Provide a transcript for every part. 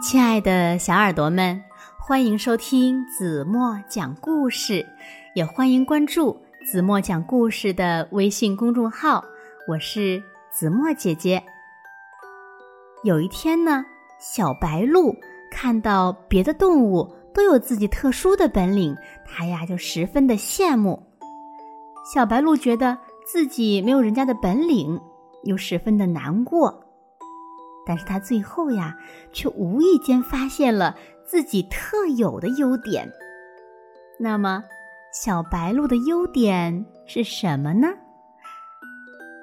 亲爱的小耳朵们，欢迎收听子墨讲故事，也欢迎关注子墨讲故事的微信公众号。我是子墨姐姐。有一天呢，小白鹿看到别的动物都有自己特殊的本领，它呀就十分的羡慕。小白鹿觉得自己没有人家的本领，又十分的难过。但是他最后呀，却无意间发现了自己特有的优点。那么，小白鹿的优点是什么呢？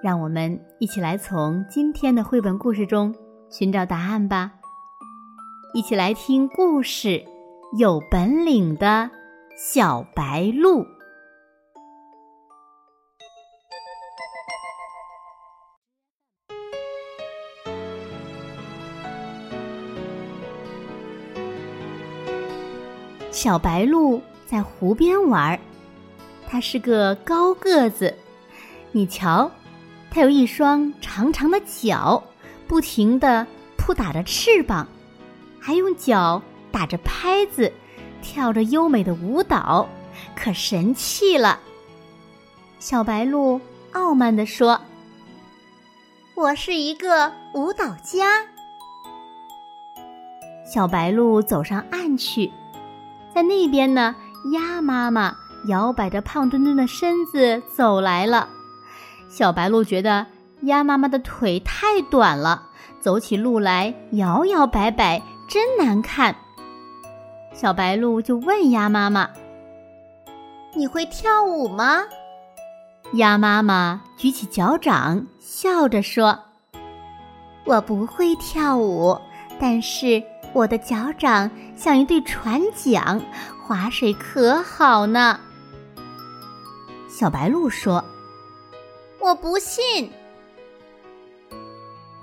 让我们一起来从今天的绘本故事中寻找答案吧。一起来听故事《有本领的小白鹿》。小白鹿在湖边玩儿，它是个高个子。你瞧，它有一双长长的脚，不停地扑打着翅膀，还用脚打着拍子，跳着优美的舞蹈，可神气了。小白鹿傲慢地说：“我是一个舞蹈家。”小白鹿走上岸去。在那边呢，鸭妈妈摇摆着胖墩墩的身子走来了。小白鹿觉得鸭妈妈的腿太短了，走起路来摇摇摆摆，真难看。小白鹿就问鸭妈妈：“你会跳舞吗？”鸭妈妈举起脚掌，笑着说：“我不会跳舞，但是……”我的脚掌像一对船桨，划水可好呢。小白鹿说：“我不信。”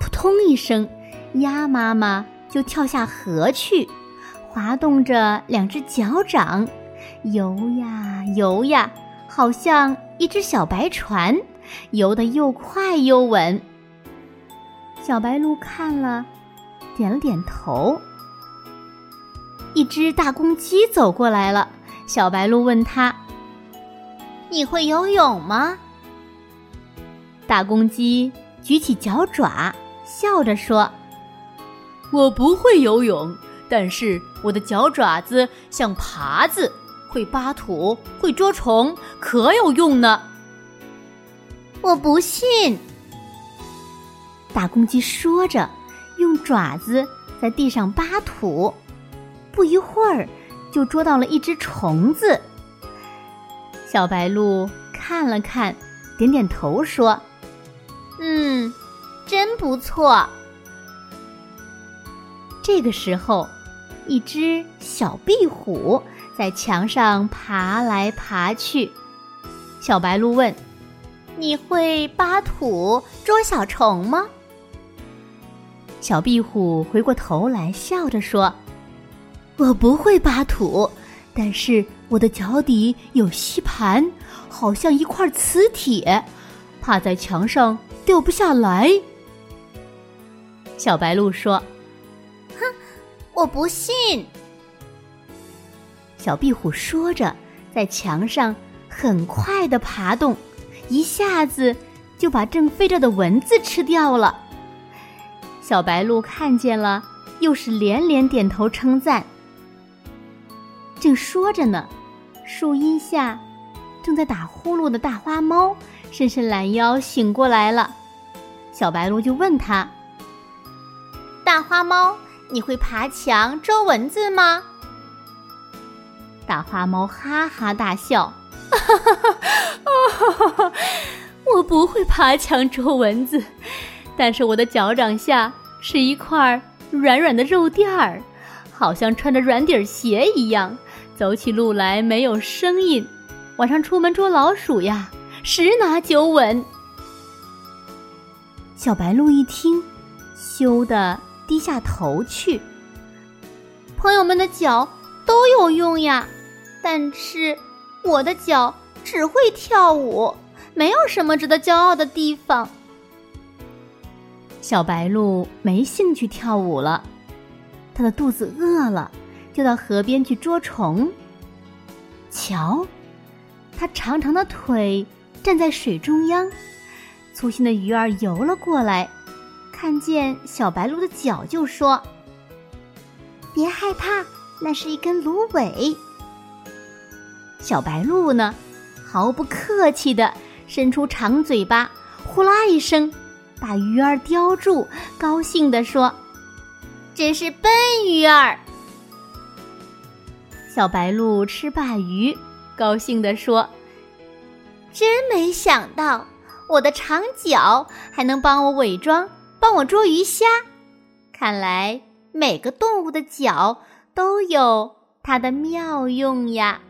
扑通一声，鸭妈妈就跳下河去，滑动着两只脚掌，游呀游呀，好像一只小白船，游得又快又稳。小白鹿看了，点了点头。一只大公鸡走过来了，小白鹿问他：“你会游泳吗？”大公鸡举起脚爪，笑着说：“我不会游泳，但是我的脚爪子像耙子，会扒土，会捉虫，可有用呢。”我不信。大公鸡说着，用爪子在地上扒土。不一会儿，就捉到了一只虫子。小白鹿看了看，点点头说：“嗯，真不错。”这个时候，一只小壁虎在墙上爬来爬去。小白鹿问：“你会扒土捉小虫吗？”小壁虎回过头来，笑着说。我不会扒土，但是我的脚底有吸盘，好像一块磁铁，趴在墙上掉不下来。小白鹿说：“哼，我不信。”小壁虎说着，在墙上很快的爬动，一下子就把正飞着的蚊子吃掉了。小白鹿看见了，又是连连点头称赞。正说着呢，树荫下正在打呼噜的大花猫伸伸懒腰醒过来了。小白鹿就问他：“大花猫，你会爬墙捉蚊子吗？”大花猫哈哈大笑：“哈哈哈哈哈！我不会爬墙捉蚊子，但是我的脚掌下是一块软软的肉垫儿，好像穿着软底鞋一样。”走起路来没有声音，晚上出门捉老鼠呀，十拿九稳。小白鹿一听，羞得低下头去。朋友们的脚都有用呀，但是我的脚只会跳舞，没有什么值得骄傲的地方。小白鹿没兴趣跳舞了。它的肚子饿了，就到河边去捉虫。瞧，它长长的腿站在水中央，粗心的鱼儿游了过来，看见小白鹿的脚就说：“别害怕，那是一根芦苇。”小白鹿呢，毫不客气的伸出长嘴巴，呼啦一声，把鱼儿叼住，高兴地说：“真是笨鱼儿。”小白鹭吃罢鱼，高兴地说：“真没想到，我的长脚还能帮我伪装，帮我捉鱼虾。看来每个动物的脚都有它的妙用呀。”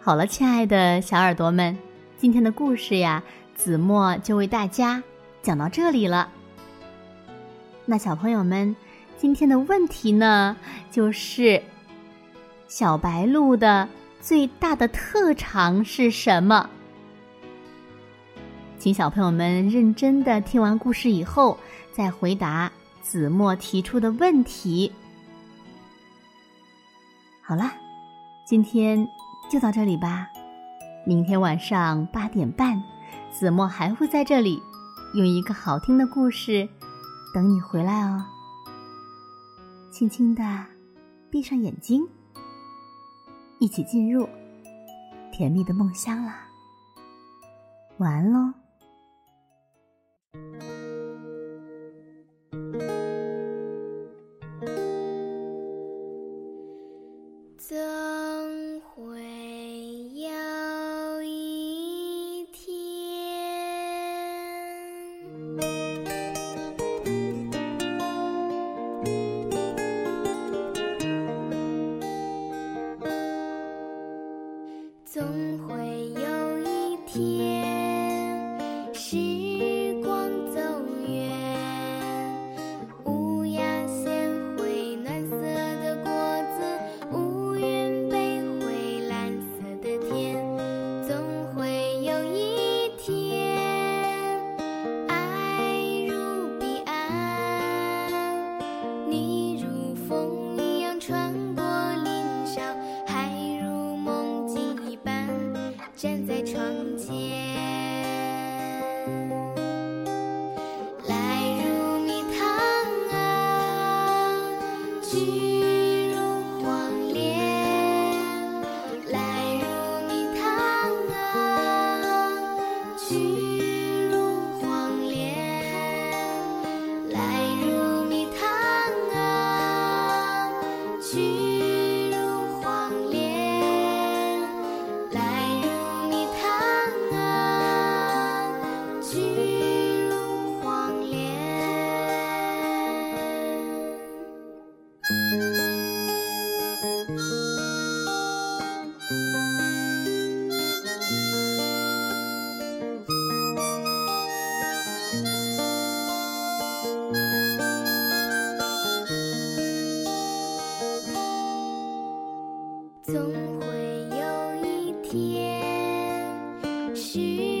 好了，亲爱的小耳朵们，今天的故事呀，子墨就为大家讲到这里了。那小朋友们，今天的问题呢，就是小白鹭的最大的特长是什么？请小朋友们认真的听完故事以后，再回答子墨提出的问题。好了，今天。就到这里吧，明天晚上八点半，子墨还会在这里，用一个好听的故事等你回来哦。轻轻的闭上眼睛，一起进入甜蜜的梦乡啦。晚安喽。站在窗前。总会有一天，是。